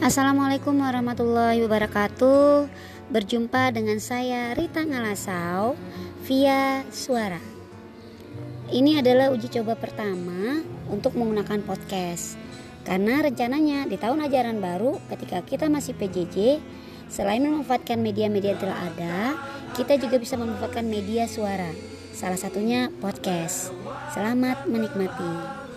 Assalamualaikum warahmatullahi wabarakatuh. Berjumpa dengan saya Rita Ngalasau Via suara. Ini adalah uji coba pertama Untuk menggunakan podcast. Karena rencananya di tahun ajaran baru Ketika kita masih PJJ Selain memanfaatkan media-media yang telah ada Kita juga bisa memanfaatkan media suara. Salah satunya podcast. Selamat menikmati.